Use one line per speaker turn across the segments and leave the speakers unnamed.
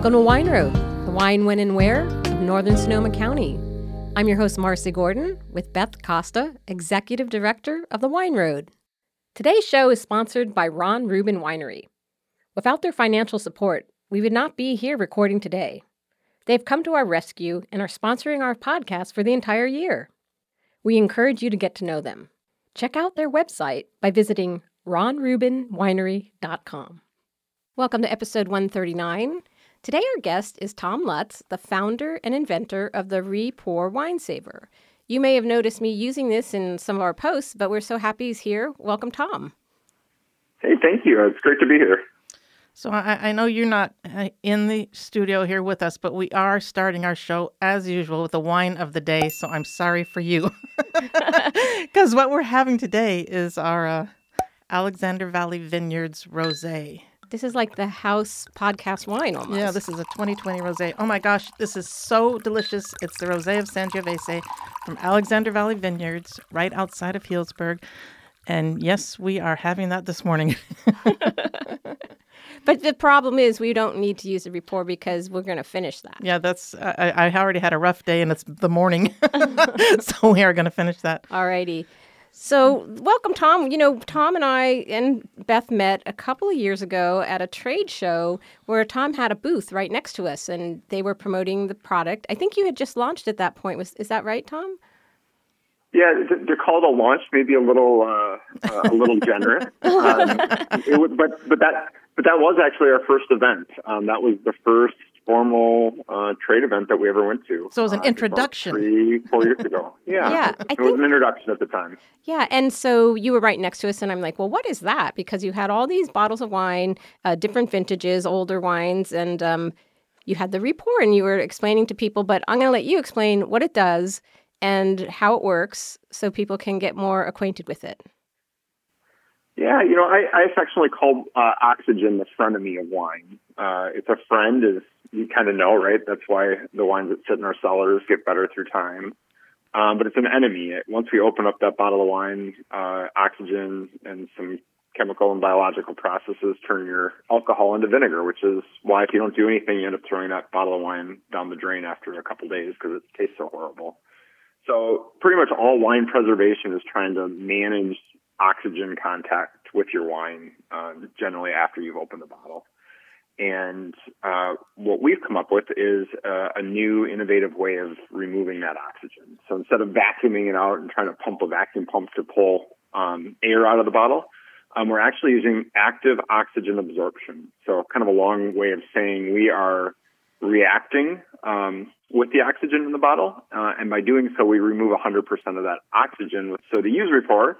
Welcome to Wine Road, the wine, when, and where of Northern Sonoma County. I'm your host, Marcy Gordon, with Beth Costa, Executive Director of the Wine Road. Today's show is sponsored by Ron Rubin Winery. Without their financial support, we would not be here recording today. They've come to our rescue and are sponsoring our podcast for the entire year. We encourage you to get to know them. Check out their website by visiting ronrubinwinery.com. Welcome to episode 139. Today, our guest is Tom Lutz, the founder and inventor of the Re-Pour Wine Saver. You may have noticed me using this in some of our posts, but we're so happy he's here. Welcome, Tom.
Hey, thank you. It's great to be here.
So I, I, know you're not uh, in the studio here with us, but we are starting our show as usual with the wine of the day. So I'm sorry for you, because what we're having today is our uh, Alexander Valley Vineyards Rosé.
This is like the house podcast wine almost.
Yeah, this is a 2020 rosé. Oh my gosh, this is so delicious. It's the rosé of Sangiovese from Alexander Valley Vineyards, right outside of Healdsburg. And yes, we are having that this morning.
but the problem is we don't need to use the Re-Pour because we're going to finish that.
Yeah, that's I, I already had a rough day and it's the morning, so we are going to finish that.
Alrighty. So, welcome, Tom. You know, Tom and I and Beth met a couple of years ago at a trade show where Tom had a booth right next to us, and they were promoting the product. I think you had just launched at that point. Was is that right, Tom?
Yeah, they're called a launch, maybe a little uh, uh, a little generous, um, it, but but that but that was actually our first event. Um, that was the first formal uh, trade event that we ever went to.
So it was an
uh,
introduction.
Three, four years ago. Yeah.
Yeah.
I it think, was an introduction at the time.
Yeah. And so you were right next to us, and I'm like, well, what is that? Because you had all these bottles of wine, uh, different vintages, older wines, and um, you had the Re-Pour, and you were explaining to people, but I'm going to let you explain what it does and how it works so people can get more acquainted with it.
Yeah, you know, I, I affectionately call uh, oxygen the frenemy of wine. Uh, it's a friend, as you kind of know, right? That's why the wines that sit in our cellars get better through time. Um, but it's an enemy. Once we open up that bottle of wine, uh, oxygen and some chemical and biological processes turn your alcohol into vinegar, which is why if you don't do anything, you end up throwing that bottle of wine down the drain after a couple days because it tastes so horrible. So pretty much all wine preservation is trying to manage oxygen contact with your wine, uh, generally after you've opened the bottle. And uh, what we've come up with is uh, a new innovative way of removing that oxygen. So instead of vacuuming it out and trying to pump a vacuum pump to pull um, air out of the bottle, um, we're actually using active oxygen absorption. So kind of a long way of saying we are reacting um, with the oxygen in the bottle, uh, and by doing so, we remove 100% of that oxygen. So the use Re-Pour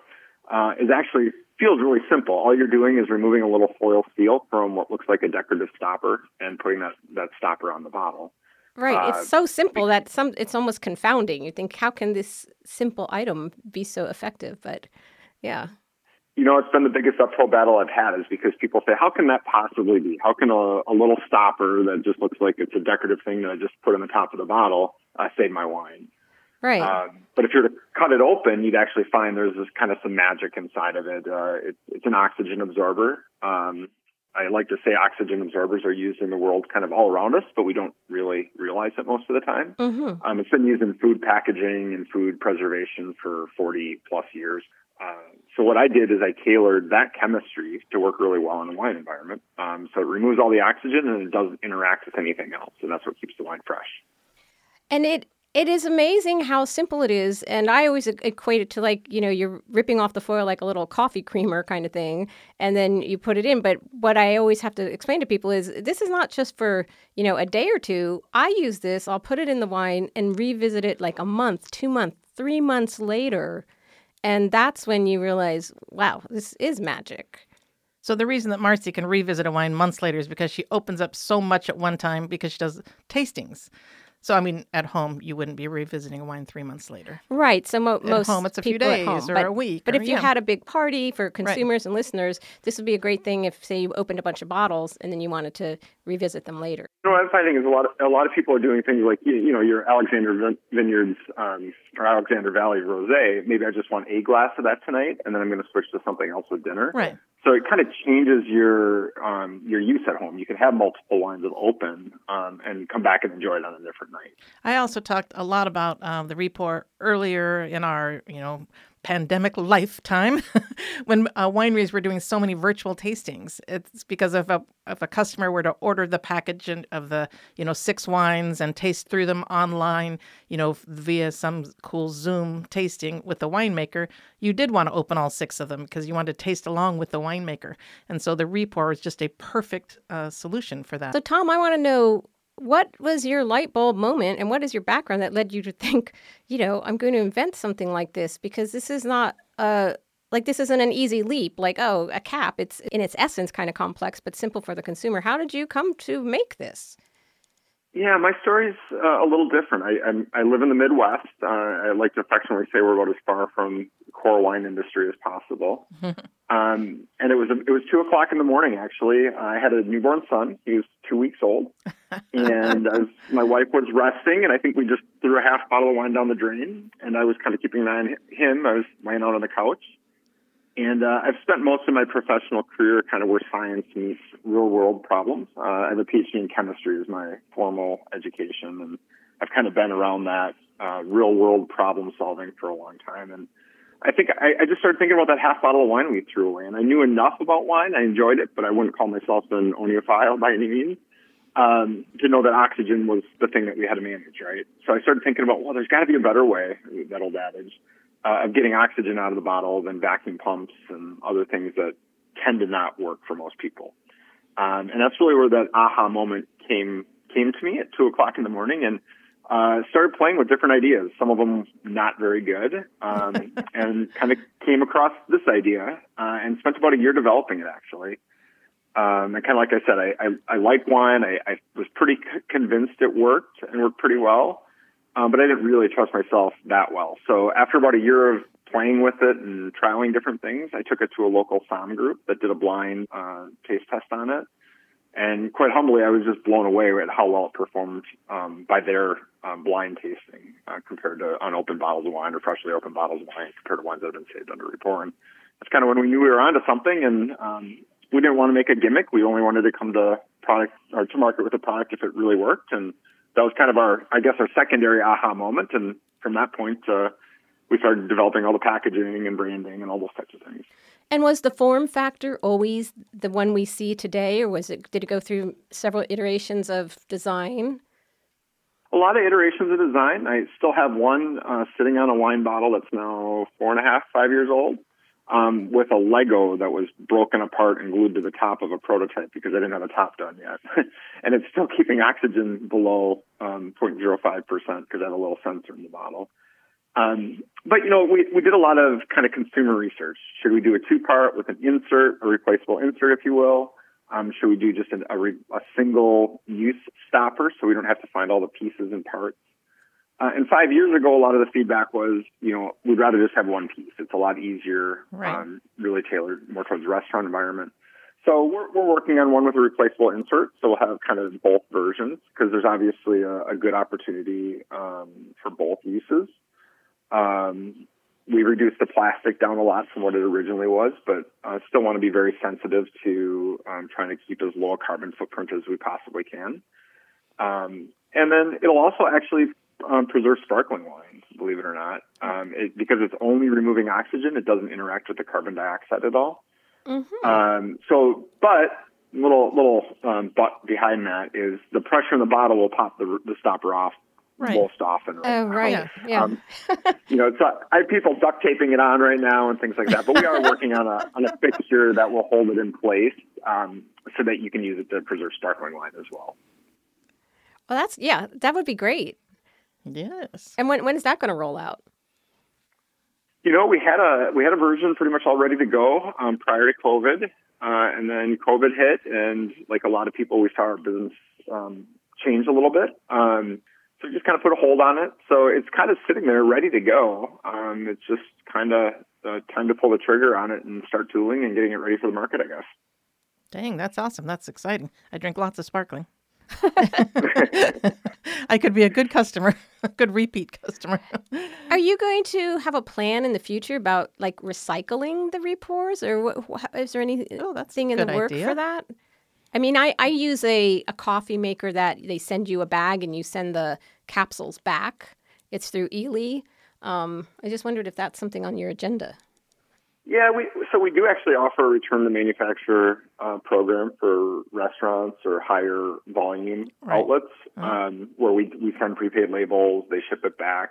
uh, is actually feels really simple. All you're doing is removing a little foil seal from what looks like a decorative stopper and putting that, that stopper on the bottle.
Right. Uh, it's so simple that some it's almost confounding. You think, how can this simple item be so effective? But yeah.
You know, it's been the biggest uphill battle I've had is because people say, how can that possibly be? How can a, a little stopper that just looks like it's a decorative thing that I just put on the top of the bottle uh, save my wine?
Right. Um,
but if you were to cut it open, you'd actually find there's this kind of some magic inside of it. Uh, it it's an oxygen absorber. Um, I like to say oxygen absorbers are used in the world kind of all around us, but we don't really realize it most of the time.
Mm-hmm.
Um, it's been used in food packaging and food preservation for 40 plus years. Uh, so what I did is I tailored that chemistry to work really well in a wine environment. Um, so it removes all the oxygen and it doesn't interact with anything else, and that's what keeps the wine fresh.
And it it is amazing how simple it is. And I always equate it to like, you know, you're ripping off the foil like a little coffee creamer kind of thing, and then you put it in. But what I always have to explain to people is this is not just for, you know, a day or two. I use this, I'll put it in the wine and revisit it like a month, two months, three months later. And that's when you realize, wow, this is magic.
So the reason that Marcy can revisit a wine months later is because she opens up so much at one time because she does tastings. So, I mean, at home, you wouldn't be revisiting a wine three months later.
Right. So, mo-
at
most
home, it's a few days
home,
or
but,
a week.
But
or,
if you
yeah.
had a big party for consumers
right.
and listeners, this would be a great thing if, say, you opened a bunch of bottles and then you wanted to revisit them later.
You know, what I'm finding is a lot of a lot of people are doing things like you, you know your Alexander Vineyards um, or Alexander Valley Rosé. Maybe I just want a glass of that tonight, and then I'm going to switch to something else with dinner.
Right.
So it kind of changes your um, your use at home. You can have multiple lines of open um, and come back and enjoy it on a different night.
I also talked a lot about um, the Re-Pour earlier in our you know pandemic lifetime when uh, wineries were doing so many virtual tastings. It's because if a if a customer were to order the package of the you know six wines and taste through them online, you know via some cool Zoom tasting with the winemaker, you did want to open all six of them because you wanted to taste along with the winemaker. And so the Re-Pour is just a perfect uh, solution for that.
So Tom, I want to know what was your light bulb moment and what is your background that led you to think, you know, I'm going to invent something like this? Because this is not a like this isn't an easy leap like oh a cap it's in its essence kind of complex but simple for the consumer. How did you come to make this
yeah, my story's uh, a little different. I, I I live in the Midwest. Uh, I like to affectionately say we're about as far from the core wine industry as possible. um, and it was it was two o'clock in the morning. Actually, I had a newborn son. He was two weeks old, and as my wife was resting, and I think we just threw a half bottle of wine down the drain. And I was kind of keeping an eye on him. I was laying out on the couch, and uh, I've spent most of my professional career kind of where science meets real world problems. Uh, I have a PhD in chemistry as my formal education, and I've kind of been around that uh, real world problem solving for a long time. And I think I, I just started thinking about that half bottle of wine we threw away. And I knew enough about wine. I enjoyed it, but I wouldn't call myself an oenophile by any means. Um, to know that oxygen was the thing that we had to manage, right? So I started thinking about, well, there's got to be a better way, that old adage uh, of getting oxygen out of the bottle than vacuum pumps and other things that tend to not work for most people. Um, and that's really where that aha moment came came to me at two o'clock in the morning, and uh, started playing with different ideas. Some of them not very good, um, and kind of came across this idea uh, and spent about a year developing it actually. Um, and kind of like I said, I, I, I like wine. I, I was pretty c- convinced it worked and worked pretty well um, but I didn't really trust myself that well. So after about a year of playing with it and trialing different things, I took it to a local somm group that did a blind uh, taste test on it. And quite humbly, I was just blown away at how well it performed um, by their um, blind tasting uh, compared to unopened bottles of wine or freshly opened bottles of wine compared to ones that have been saved under Re-Pour. And that's kind of when we knew we were onto something. And um, we didn't want to make a gimmick. We only wanted to come to product or to market with a product if it really worked. And that was kind of our, I guess, our secondary aha moment. And from that point, uh, we started developing all the packaging and branding and all those types of things.
And was the form factor always the one we see today, or was it? Did it go through several iterations of design?
A lot of iterations of design. I still have one uh, sitting on a wine bottle that's now four and a half, five years old um, with a Lego that was broken apart and glued to the top of a prototype because I didn't have a top done yet. and it's still keeping oxygen below um, 0.05% because I have a little sensor in the bottle. Um, but, you know, we, we did a lot of kind of consumer research. Should we do a two part with an insert, a replaceable insert, if you will? Um, should we do just an, a, re, a single use stopper so we don't have to find all the pieces and parts? Uh, and five years ago, a lot of the feedback was, you know, we'd rather just have one piece. It's a lot easier, right. um, really tailored more towards the restaurant environment. So we're, we're working on one with a replaceable insert. So we'll have kind of both versions because there's obviously a, a good opportunity um, for both uses. Um, we reduced the plastic down a lot from what it originally was, but uh, still want to be very sensitive to um, trying to keep as low a carbon footprint as we possibly can. Um, and then it'll also actually um, preserve sparkling wines, believe it or not, um, it, because it's only removing oxygen. It doesn't interact with the carbon dioxide at all. Mm-hmm. Um, so, but little little um, but behind that is the pressure in the bottle will pop the, the stopper off right. most often.
Right oh, right. Yeah. yeah. Um,
you know, it's, uh, I have people duct taping it on right now and things like that. But we are working on a on a fixture that will hold it in place um, so that you can use it to preserve sparkling wine as well.
Well, that's yeah, that would be great.
Yes.
And when when is that going to roll out?
You know, we had a we had a version pretty much all ready to go um, prior to COVID, uh, and then COVID hit, and like a lot of people, we saw our business um, change a little bit. Um, so we just kind of put a hold on it. So it's kind of sitting there ready to go. Um, it's just kind of uh, time to pull the trigger on it and start tooling and getting it ready for the market, I guess.
Dang, that's awesome. That's exciting. I drink lots of sparkling. I could be a good customer. a good repeat customer.
Are you going to have a plan in the future about like recycling the repours, or what, wh- is there anything
Oh, that's
in the work
idea.
for that? I mean, I, I use a, a coffee maker that they send you a bag and you send the capsules back. It's through Ely. Um, I just wondered if that's something on your agenda.
Yeah, we so we do actually offer a return to manufacturer uh, program for restaurants or higher volume
Right.
outlets,
Uh-huh.
um, where we we send prepaid labels, they ship it back.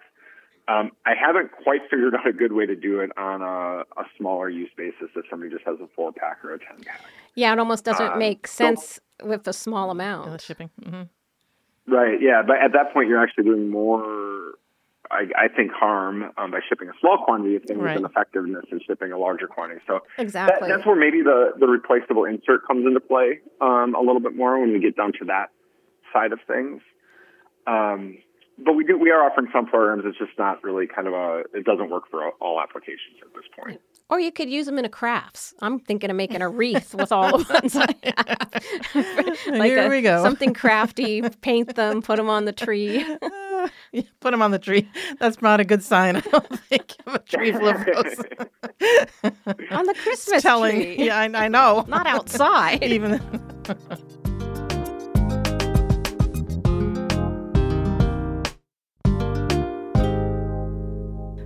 Um, I haven't quite figured out a good way to do it on a, a smaller use basis if somebody just has a four pack or a ten pack.
Yeah, it almost doesn't
Uh,
make
so-
sense with a small
Yeah, the
amount.
shipping. hmm
Right. Yeah, but at that point, you're actually doing more. I, I think harm um, by shipping a small quantity of things
Right.
than effectiveness in shipping a larger quantity. So that,
Exactly.
that's where maybe the, the replaceable insert comes into play um, a little bit more when we get down to that side of things. Um, but we do we are offering some programs. It's just not really kind of a. It doesn't work for all- all applications at this point.
Or you could use them in a crafts. I'm thinking of making a wreath with all the ones I have. like
Here
a-
we go.
Something crafty, paint them, put them on the tree.
Yeah, put them on the tree. That's not a good sign. I don't think of a tree full of roses.
on the Christmas
Telling.
tree.
Yeah, I, I know.
Not outside.
Even.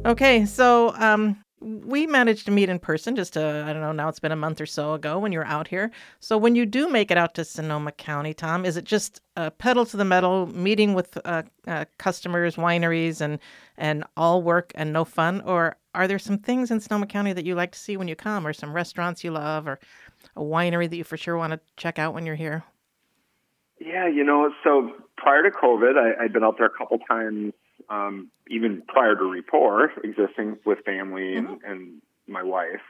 okay, so um, we managed to meet in person just uh, I don't know now it's been a month or so ago when you're out here. So when you do make it out to Sonoma County, Tom, is it just uh, pedal to the metal, meeting with uh, uh, customers, wineries, and and all work and no fun, or are there some things in Sonoma County that you like to see when you come, or some restaurants you love, or a winery that you for sure want to check out when you're here?
Yeah, you know, so prior to COVID, I, I'd been out there a couple times, um, even prior to Re-Pour, existing with family and, and my wife.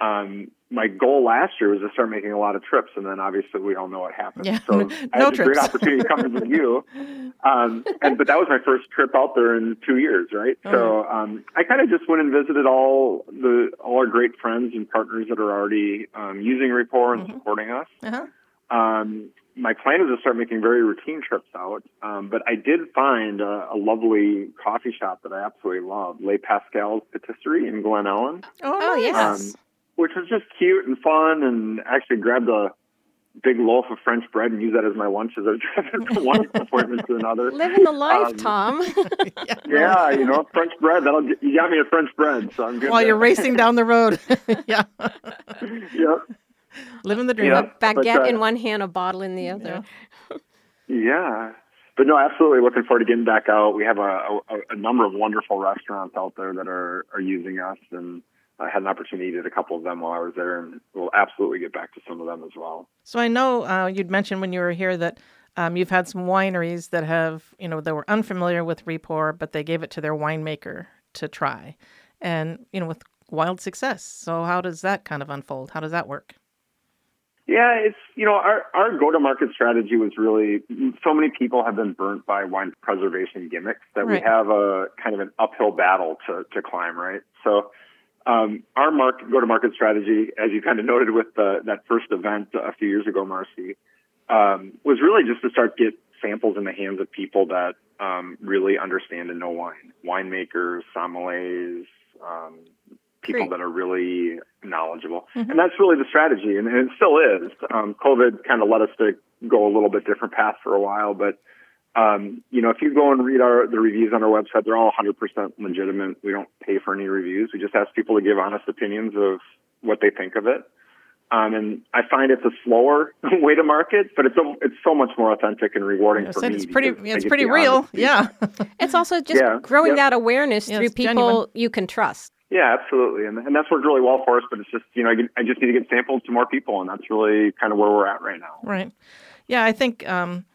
Um, my goal last year was to start making a lot of trips, and then obviously we all know what happened.
Yeah,
so
no
I had a great
trips.
opportunity to come visit you. Um, and but that was my first trip out there in two years, right? So um, I kind of just went and visited all the all our great friends and partners that are already um, using Re-Pour and supporting us.
Uh-huh.
Um, my plan is to start making very routine trips out, um, but I did find a, a lovely coffee shop that I absolutely love, Les Pascal's Patisserie in Glen Ellen,
Oh,
Oh, yes.
um, which was just cute and fun, and actually grabbed a big loaf of French bread and used that as my lunch as I was driving from one appointment to another.
Living the life,
Um,
Tom.
Yeah, you know, French bread. That'll get, you got me a French bread, so I'm good.
While
there.
you're racing down the road. yeah.
Yep.
Living the dream.
Yeah.
Baguette in one hand, a bottle in the other.
Yeah. But no, absolutely looking forward to getting back out. We have a, a, a number of wonderful restaurants out there that are, are using us, and I had an opportunity to eat at a couple of them while I was there, and we'll absolutely get back to some of them as well.
So I know uh, you'd mentioned when you were here that um, you've had some wineries that have, you know, they were unfamiliar with Re-Pour, but they gave it to their winemaker to try, and you know, with wild success. So how does that kind of unfold? How does that work?
Yeah, it's you know our our go to market strategy was really so many people have been burnt by wine preservation gimmicks that
Right.
we have a kind of an uphill battle to to climb, right? So um, our market go to market strategy, as you kind of noted with the, that first event a few years ago, Marcy, um, was really just to start get samples in the hands of people that um, really understand and know wine, winemakers, sommeliers, um, people
Great.
that are really knowledgeable. And that's really the strategy, and, and it still is. Um, COVID kind of led us to go a little bit different path for a while, but um, you know, if you go and read our the reviews on our website, they're all 100% legitimate. We don't pay for any reviews. We just ask people to give honest opinions of what they think of it. Um, and I find it's a slower way to market, but it's a, it's so much more authentic and rewarding
I
for
said
me.
it's pretty.
because
It's pretty real.
honesty.
Yeah.
It's also just
Yeah,
growing
yep.
that awareness
Yeah,
through people
genuine.
you can trust.
Yeah, absolutely, and and that's worked really well for us. But it's just you know I, I just need to get samples to more people, and that's really kind of where we're at right now.
Right. Yeah, I think um,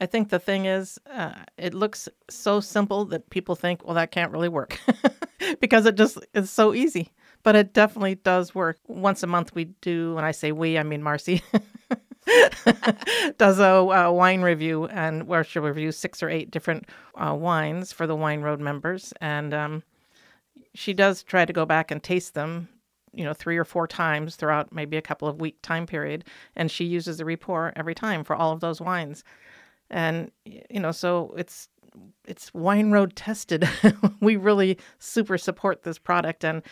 I think the thing is, uh, it looks so simple that people think, well, that can't really work because it just is so easy. But it definitely does work. Once a month, we do. When I say we, I mean Marcy. does a, uh wine review and where she'll review six or eight different uh, wines for the Wine Road members, and um, she does try to go back and taste them you know three or four times throughout maybe a couple of week time period and she uses the Re-Pour every time for all of those wines and you know so it's it's Wine Road tested. we really super support this product, and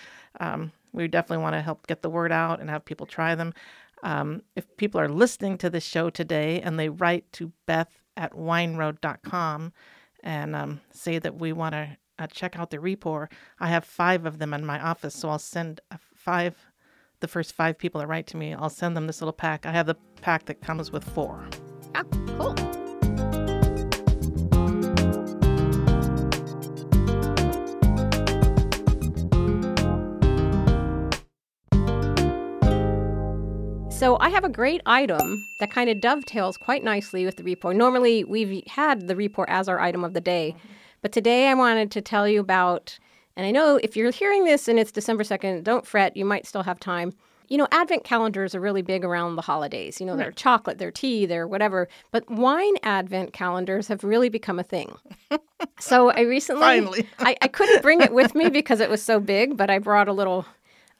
um, we definitely want to help get the word out and have people try them. Um, if people are listening to this show today and they write to Beth at wineroad.com and um, say that we want to uh, check out the repour, I have five of them in my office, so I'll send five. The first five people that write to me, I'll send them this little pack. I have the pack that comes with four.
Oh, cool. So I have a great item that kind of dovetails quite nicely with the repour. Normally, we've had the repour as our item of the day, but today I wanted to tell you about, and I know if you're hearing this and it's December 2nd, don't fret, you might still have time. You know, advent calendars are really big around the holidays. You know, they're chocolate, they're tea, they're whatever. But wine advent calendars have really become a thing. so I recently,
Finally.
I, I couldn't bring it with me because it was so big, but I brought a little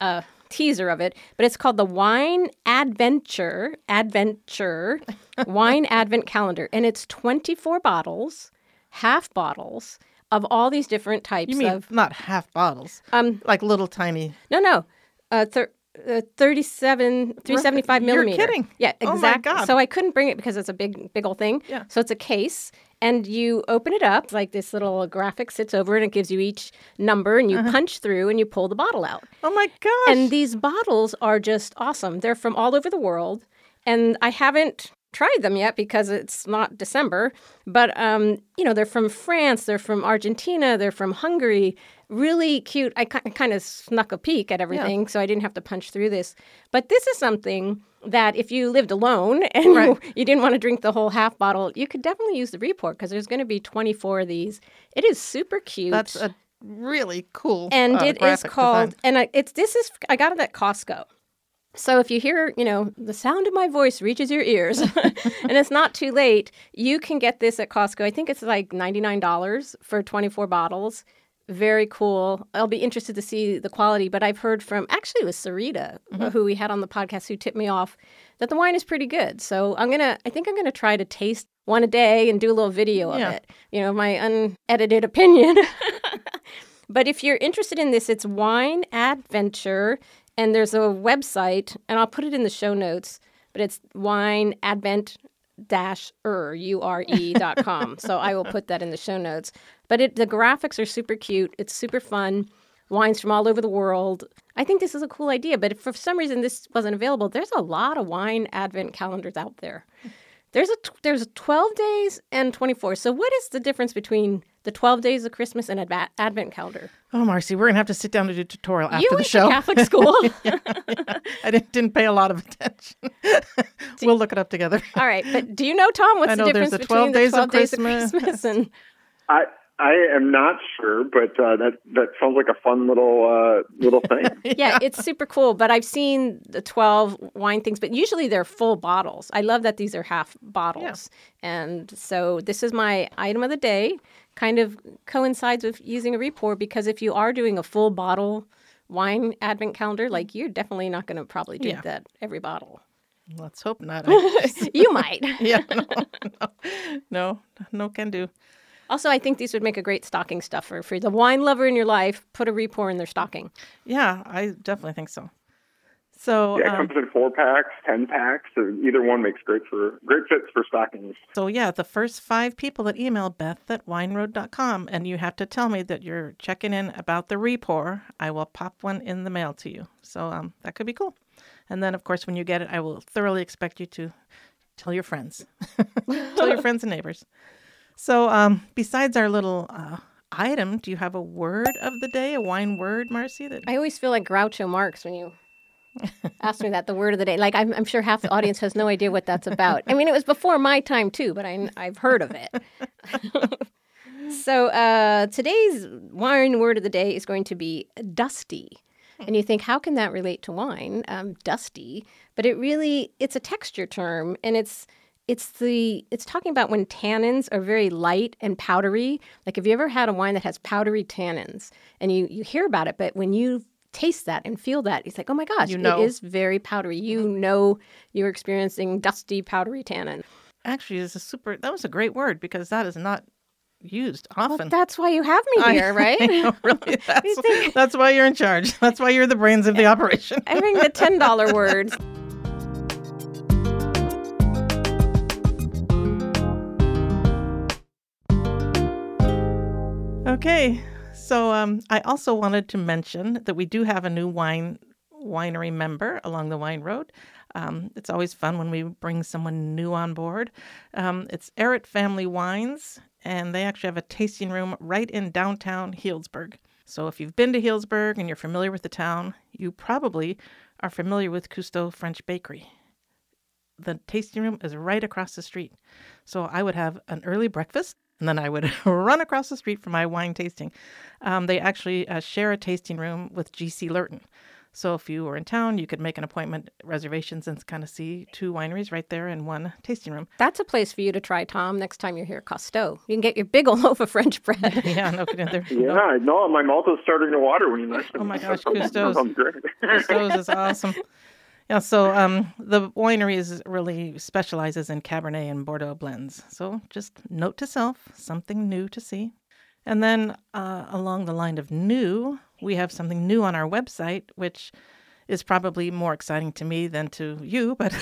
uh, teaser of it. But it's called the Wine Adventure, Adventure Wine Advent Calendar. And it's 24 bottles, half bottles of all these different types
You mean
of.
not half bottles,
Um,
like little tiny.
no, no. Uh, thir- uh, 37 375
You're
millimeter
kidding.
yeah
Oh my
exactly
God.
so i couldn't bring it because it's a big big old thing
Yeah.
so it's a case and you open it up like this little graphic sits over and it gives you each number and you
Uh-huh.
punch through and you pull the bottle out
Oh my gosh!
and these bottles are just awesome. They're from all over the world. And I haven't tried them yet because it's not December. But, um, you know, they're from France, they're from Argentina, they're from Hungary. Really cute. I kind of snuck a peek at everything, so I didn't have to punch through this. But this is something that if you lived alone and
Right.
you, you didn't want to drink the whole half bottle, you could definitely use the Re-Pour because there's going to be 24 of these. It is super cute
That's a really cool.
and
uh,
it is called
design.
and I, it's this is i got it at costco so if you hear you know the sound of my voice reaches your ears and it's not too late you can get this at costco. I think it's like $99 for 24 bottles. Very cool. I'll be interested to see the quality but i've heard from actually it was sarita
Mm-hmm.
who we had on the podcast who tipped me off that the wine is pretty good. So i'm gonna i think i'm gonna try to taste one a day and do a little video of
Yeah.
it. You know my unedited opinion. But if you're interested in this, it's Wine Adventure, and there's a website, and I'll put it in the show notes. But it's Wine Advent dash er u r e dot com. so I will put that in the show notes. But it the graphics are super cute. It's super fun. Wines from all over the world. I think this is a cool idea. But if for some reason this wasn't available, there's a lot of wine advent calendars out there. There's a t- there's a 12 days and 24. So what is the difference between the 12 days of Christmas and adva- advent calendar?
Oh, Marcy, we're gonna have to sit down to do a tutorial after
you
the
went
show.
to Catholic school.
I didn't, didn't pay a lot of attention. we'll look it up together.
All right, but do you know, Tom, what's
I know
the
there's
difference
the 12
between the
days of
12 days of
Christmas.
Christmas and
I I am not sure, but uh, that that sounds like a fun little uh, little thing.
yeah, it's super cool. But I've seen the 12 wine things, but usually they're full bottles. I love that these are half bottles. And so this is my item of the day. Kind of coincides with using a repour because if you are doing a full bottle wine advent calendar, mm-hmm. like you're definitely not going to probably drink
Yeah.
that every bottle.
Let's hope not.
You might.
yeah, no, no, no, no can do.
Also, I think these would make a great stocking stuffer for the wine lover in your life. Put a repour in their stocking.
Yeah, I definitely think so. So,
Yeah, it
um,
comes in four packs, ten packs. So either one makes great for great fits for stockings.
so yeah, the first five people that email Beth at wineroad.com, and you have to tell me that you're checking in about the repour. I will pop one in the mail to you. So um, that could be cool. And then, of course, when you get it, I will thoroughly expect you to tell your friends, tell your friends and neighbors. So, um, besides our little uh, item, do you have a word of the day, a wine word, Marcy? That
I always feel like Groucho Marx when you ask me that, the word of the day. Like, I'm, I'm sure half the audience has no idea what that's about. I mean, it was before my time, too, but I, I've heard of it. so, uh, today's wine word of the day is going to be dusty. And you think, how can that relate to wine? Um, dusty, but it really it's a texture term, and it's it's the it's talking about when tannins are very light and powdery. Like, have you ever had a wine that has powdery tannins, and you you hear about it, but when you taste that and feel that, it's like, oh my gosh,
You know.
it is very powdery. You mm-hmm. know you're experiencing dusty, powdery tannin.
actually is a super, that was a great word because that is not used often.
Well, that's why you have me here, right?
I know, really, that's, that's why you're in charge. That's why you're the brains of the operation.
I bring the ten dollar words.
Okay, so um, I also wanted to mention that we do have a new wine winery member along the wine road. Um, it's always fun when we bring someone new on board. Um, it's Ehret Family Wines, and they actually have a tasting room right in downtown Healdsburg. So if you've been to Healdsburg and you're familiar with the town, you probably are familiar with Costeaux French Bakery. The tasting room is right across the street. So I would have an early breakfast and then I would run across the street for my wine tasting. Um, they actually uh, share a tasting room with GC Lurton. So if you were in town, you could make an appointment, reservations, and kind of see two wineries right there in one tasting room.
That's a place for you to try, Tom, next time you're here at Costeaux. You can get your big old loaf of French bread.
yeah, no kidding. There,
yeah, I know. My mouth is starting to water when you mention
Oh my gosh,
That Costeaux's.
Costeaux's is awesome. Yeah, so um, the winery is really specializes in Cabernet and Bordeaux blends. So just note to self, something new to see. And then uh, along the line of new, we have something new on our website, which is probably more exciting to me than to you, but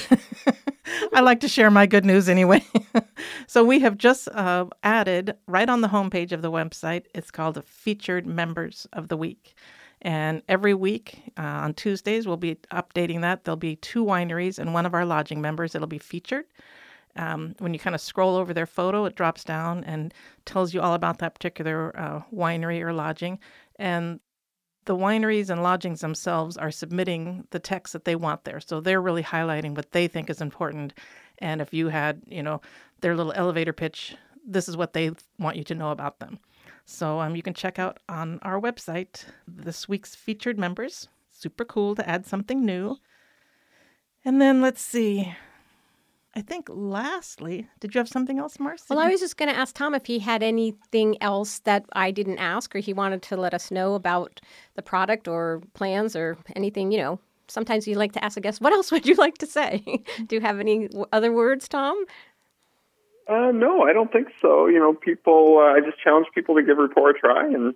I like to share my good news anyway. so we have just uh, added right on the homepage of the website, it's called the Featured Members of the Week. And every week uh, on Tuesdays, we'll be updating that. There'll be two wineries and one of our lodging members that'll be featured. Um, when you kind of scroll over their photo, it drops down and tells you all about that particular uh, winery or lodging. And the wineries and lodgings themselves are submitting the text that they want there. So they're really highlighting what they think is important. And if you had, you know, their little elevator pitch, this is what they want you to know about them. So um, you can check out on our website this week's featured members. Super cool to add something new. And then let's see. I think lastly, did you have something else, Marcy?
Well, I was just going to ask Tom if he had anything else that I didn't ask or he wanted to let us know about the product or plans or anything, you know. Sometimes you like to ask a guest, what else would you like to say? Do you have any other words, Tom?
Uh, no, I don't think so. You know, people. Uh, I just challenge people to give Re-Pour a try and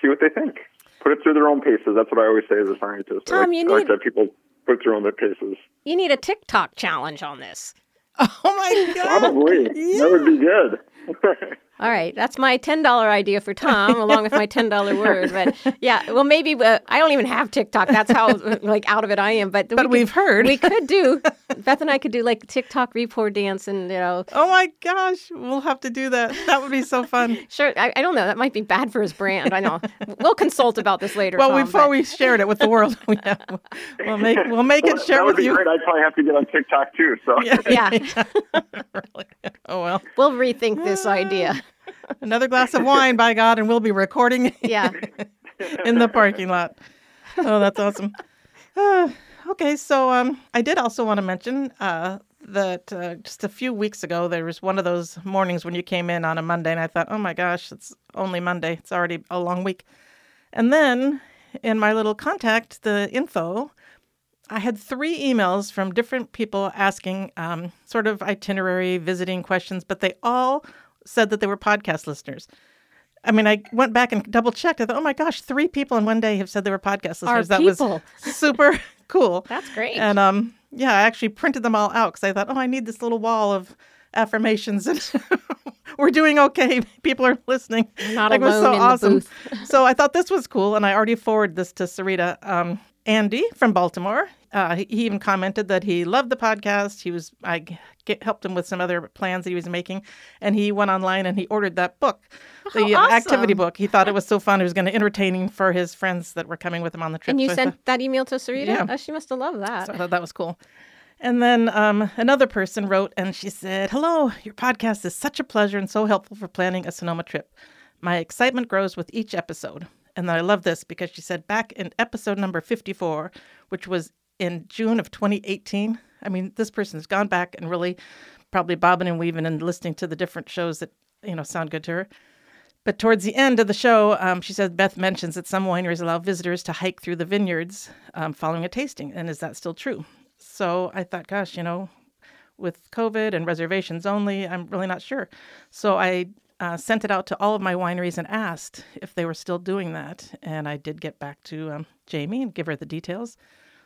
see what they think. Put it through their own paces. That's what I always say as a scientist.
Tom,
like,
you
I like
need-
to have people put it through on their paces.
You need a TikTok challenge on this.
oh my God.
Probably that would be good.
All right, that's my ten dollar idea for Tom, along with my ten dollar word. But yeah, well, maybe uh, I don't even have TikTok. That's how like out of it I am. But
But
we
we've heard.
we could do Beth and I could do like TikTok Re-Pour dance, and you know,
Oh my gosh, we'll have to do that. That would be so fun.
sure. I, I don't know. That might be bad for his brand. I know. We'll consult about this later.
Well,
Tom,
before
but-
we shared it with the world, we have, we'll make we'll make it
that
share
would
with
be
you.
great. I'd probably have to get on TikTok too. So
yeah,
Really. Oh well,
we'll rethink this idea.
another glass of wine, by God, and we'll be recording
Yeah.
in the parking lot. Oh, that's awesome. Uh, okay, so um, I did also want to mention uh, that uh, just a few weeks ago there was one of those mornings when you came in on a Monday, and I thought, oh my gosh, it's only Monday. It's already a long week. And then in my little contact, the info, I had three emails from different people asking um, sort of itinerary, visiting questions, but they all said that they were podcast listeners. I mean, I went back and double checked. I thought, oh my gosh, three people in one day have said they were podcast listeners.
Our
that
people.
was super cool.
That's great.
And um, yeah, I actually printed them all out because I thought, oh, I need this little wall of affirmations, and we're doing okay. People are listening.
not
Like, it was
alone
so
in the
awesome.
booth.
so I thought this was cool, and I already forwarded this to Sarita. Um, Andy from Baltimore. Uh, he even commented that he loved the podcast. He was I get, helped him with some other plans that he was making, and he went online and he ordered that book, the
Oh,
uh, activity book. He thought it was so fun. It was going to entertaining for his friends that were coming with him on the trip.
And you
So
sent that email to Sarita?
Yeah.
Oh, she must have loved that.
so I thought that was cool. And then um, another person wrote and she said, Hello, your podcast is such a pleasure and so helpful for planning a Sonoma trip. My excitement grows with each episode. And I love this because she said back in episode number 54, which was in June of 2018. I mean, this person's gone back and really probably bobbing and weaving and listening to the different shows that, you know, sound good to her. But towards the end of the show, um, she said Beth mentions that some wineries allow visitors to hike through the vineyards um, following a tasting. And is that still true? So I thought, gosh, you know, with COVID and reservations only, I'm really not sure. So I uh, sent it out to all of my wineries and asked if they were still doing that. And I did get back to um, Jamie and give her the details.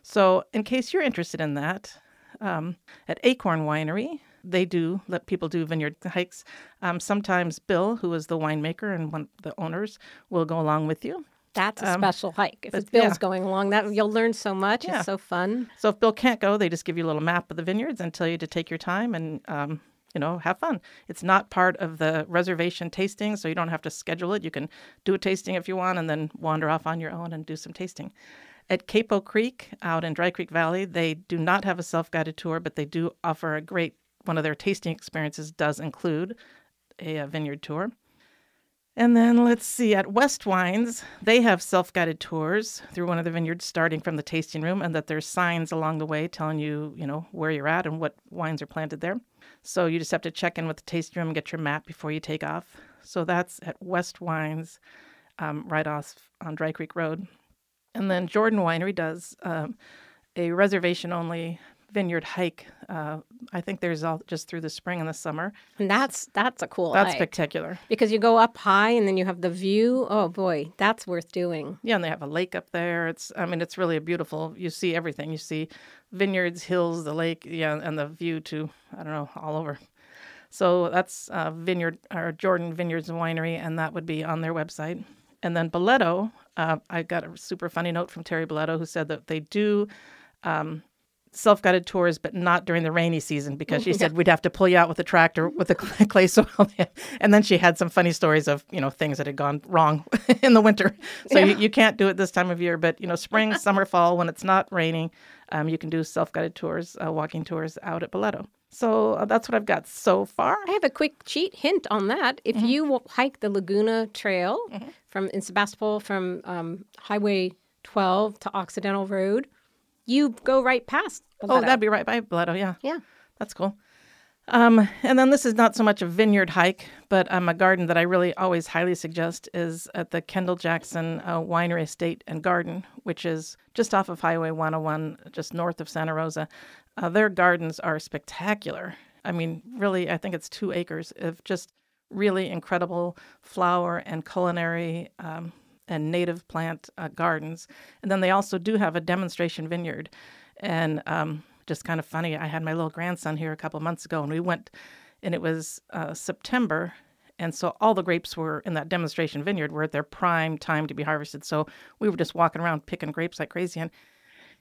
So, in case you're interested in that, um, at Acorn Winery, they do let people do vineyard hikes. Um, sometimes Bill, who is the winemaker and one of the owners, will go along with you.
That's a
Um,
special hike. If
but
it's Bill's
yeah.
going along, that you'll learn so much.
Yeah.
It's so fun.
So if Bill can't go, they just give you a little map of the vineyards and tell you to take your time and um, you know have fun. It's not part of the reservation tasting, so you don't have to schedule it. You can do a tasting if you want, and then wander off on your own and do some tasting. At Capo Creek, out in Dry Creek Valley, they do not have a self-guided tour, but they do offer a great. One of their tasting experiences does include a, uh vineyard tour. And then let's see, at West Wines, they have self guided tours through one of the vineyards starting from the tasting room, and that there's signs along the way telling you, you know, where you're at and what wines are planted there. So you just have to check in with the tasting room and get your map before you take off. So that's at West Wines, um, right off on Dry Creek Road. And then Jordan Winery does um, a reservation only vineyard hike. Uh, I think there's all just through the spring and the summer.
And that's that's a cool
That's
hike.
spectacular.
because you go up high and then you have the view. Oh boy, that's worth doing.
Yeah, and they have a lake up there. It's, I mean, it's really a beautiful. You see everything. You see vineyards, hills, the lake, yeah, and the view to, I don't know, all over. So that's uh, Vineyard or Jordan Vineyards and Winery, and that would be on their website. And then Balletto, uh, I got a super funny note from Terry Balletto who said that they do um, self guided tours, but not during the rainy season because she said we'd have to pull you out with a tractor with the clay soil. and then she had some funny stories of you know things that had gone wrong in the winter. So you, you can't do it this time of year, but you know spring, summer, fall when it's not raining, um, you can do self guided tours, uh, walking tours out at Balletto. So uh, that's what I've got so far.
I have a quick cheat hint on that. If
Mm-hmm.
you hike the Laguna Trail from in Sebastopol from um, Highway 12 to Occidental Road, you go right past.
Oh, that'd be right by Balletto, yeah.
yeah.
That's cool. Um, and then this is not so much a vineyard hike, but um, a garden that I really always highly suggest is at the Kendall Jackson uh, Winery Estate and Garden, which is just off of Highway 101, just north of Santa Rosa. Uh, their gardens are spectacular. I mean, really, I think it's two acres of just really incredible flower and culinary um, and native plant uh, gardens. And then they also do have a demonstration vineyard. And um, just kind of funny, I had my little grandson here a couple months ago, and we went, and it was uh, September. And so all the grapes were in that demonstration vineyard were at their prime time to be harvested. So we were just walking around picking grapes like crazy. And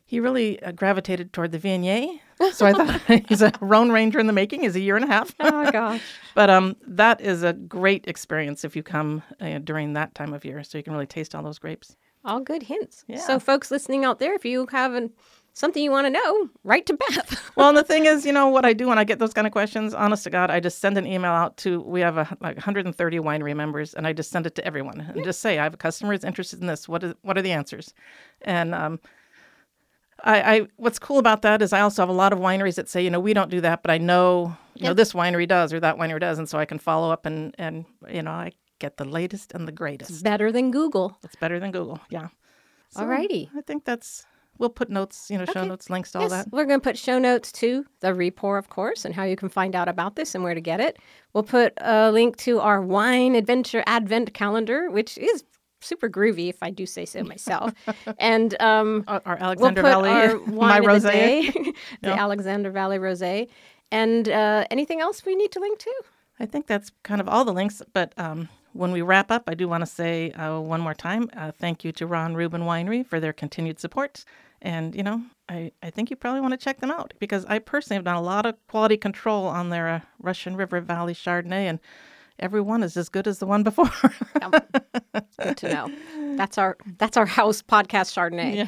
he really uh, gravitated toward the Viognier. So I thought he's a Rhone Ranger in the making. He's a year and a half.
Oh gosh.
But um, that is a great experience if you come uh, during that time of year, so you can really taste all those grapes.
All good hints.
Yeah.
So, folks listening out there, if you have an, something you want to know, write to Beth.
Well, and the thing is, you know, what I do when I get those kind of questions, honest to God, I just send an email out to, we have a, like 130 winery members, and I just send it to everyone and just say, I have a customer is interested in this. What is, what are the answers? And um, I, I, what's cool about that is I also have a lot of wineries that say, you know, we don't do that, but I know, you know, this winery does or that winery does, and so I can follow up and and you know, I get the latest and the greatest.
Better than Google.
It's better than Google. Yeah. So
Alrighty.
I think that's. We'll put notes, you know, show
Okay.
notes, links to all
Yes,
that.
we're going to put show notes to the Re-Pour, of course, and how you can find out about this and where to get it. We'll put a link to our wine adventure advent calendar, which is super groovy, if I do say so myself. and um,
Our,
we'll
Alexander
put
Valley,
our
my
of the
rosé.
day, the
Yeah.
Alexander Valley rosé, and uh, anything else we need to link to.
I think that's kind of all the links. But um, when we wrap up, I do want to say uh, one more time uh, thank you to Ron Rubin Winery for their continued support. And, you know, I, I think you probably want to check them out because I personally have done a lot of quality control on their uh, Russian River Valley Chardonnay, and every one is as good as the one before.
Good to know. That's our that's our house podcast Chardonnay.
yeah.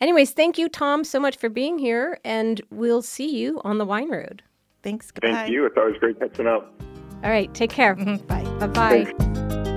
Anyways, thank you, Tom, so much for being here, and we'll see you on the wine road.
Thanks. Goodbye.
Thank you. It's always great catching up.
All right, take care.
Mhm. Bye.
Bye bye.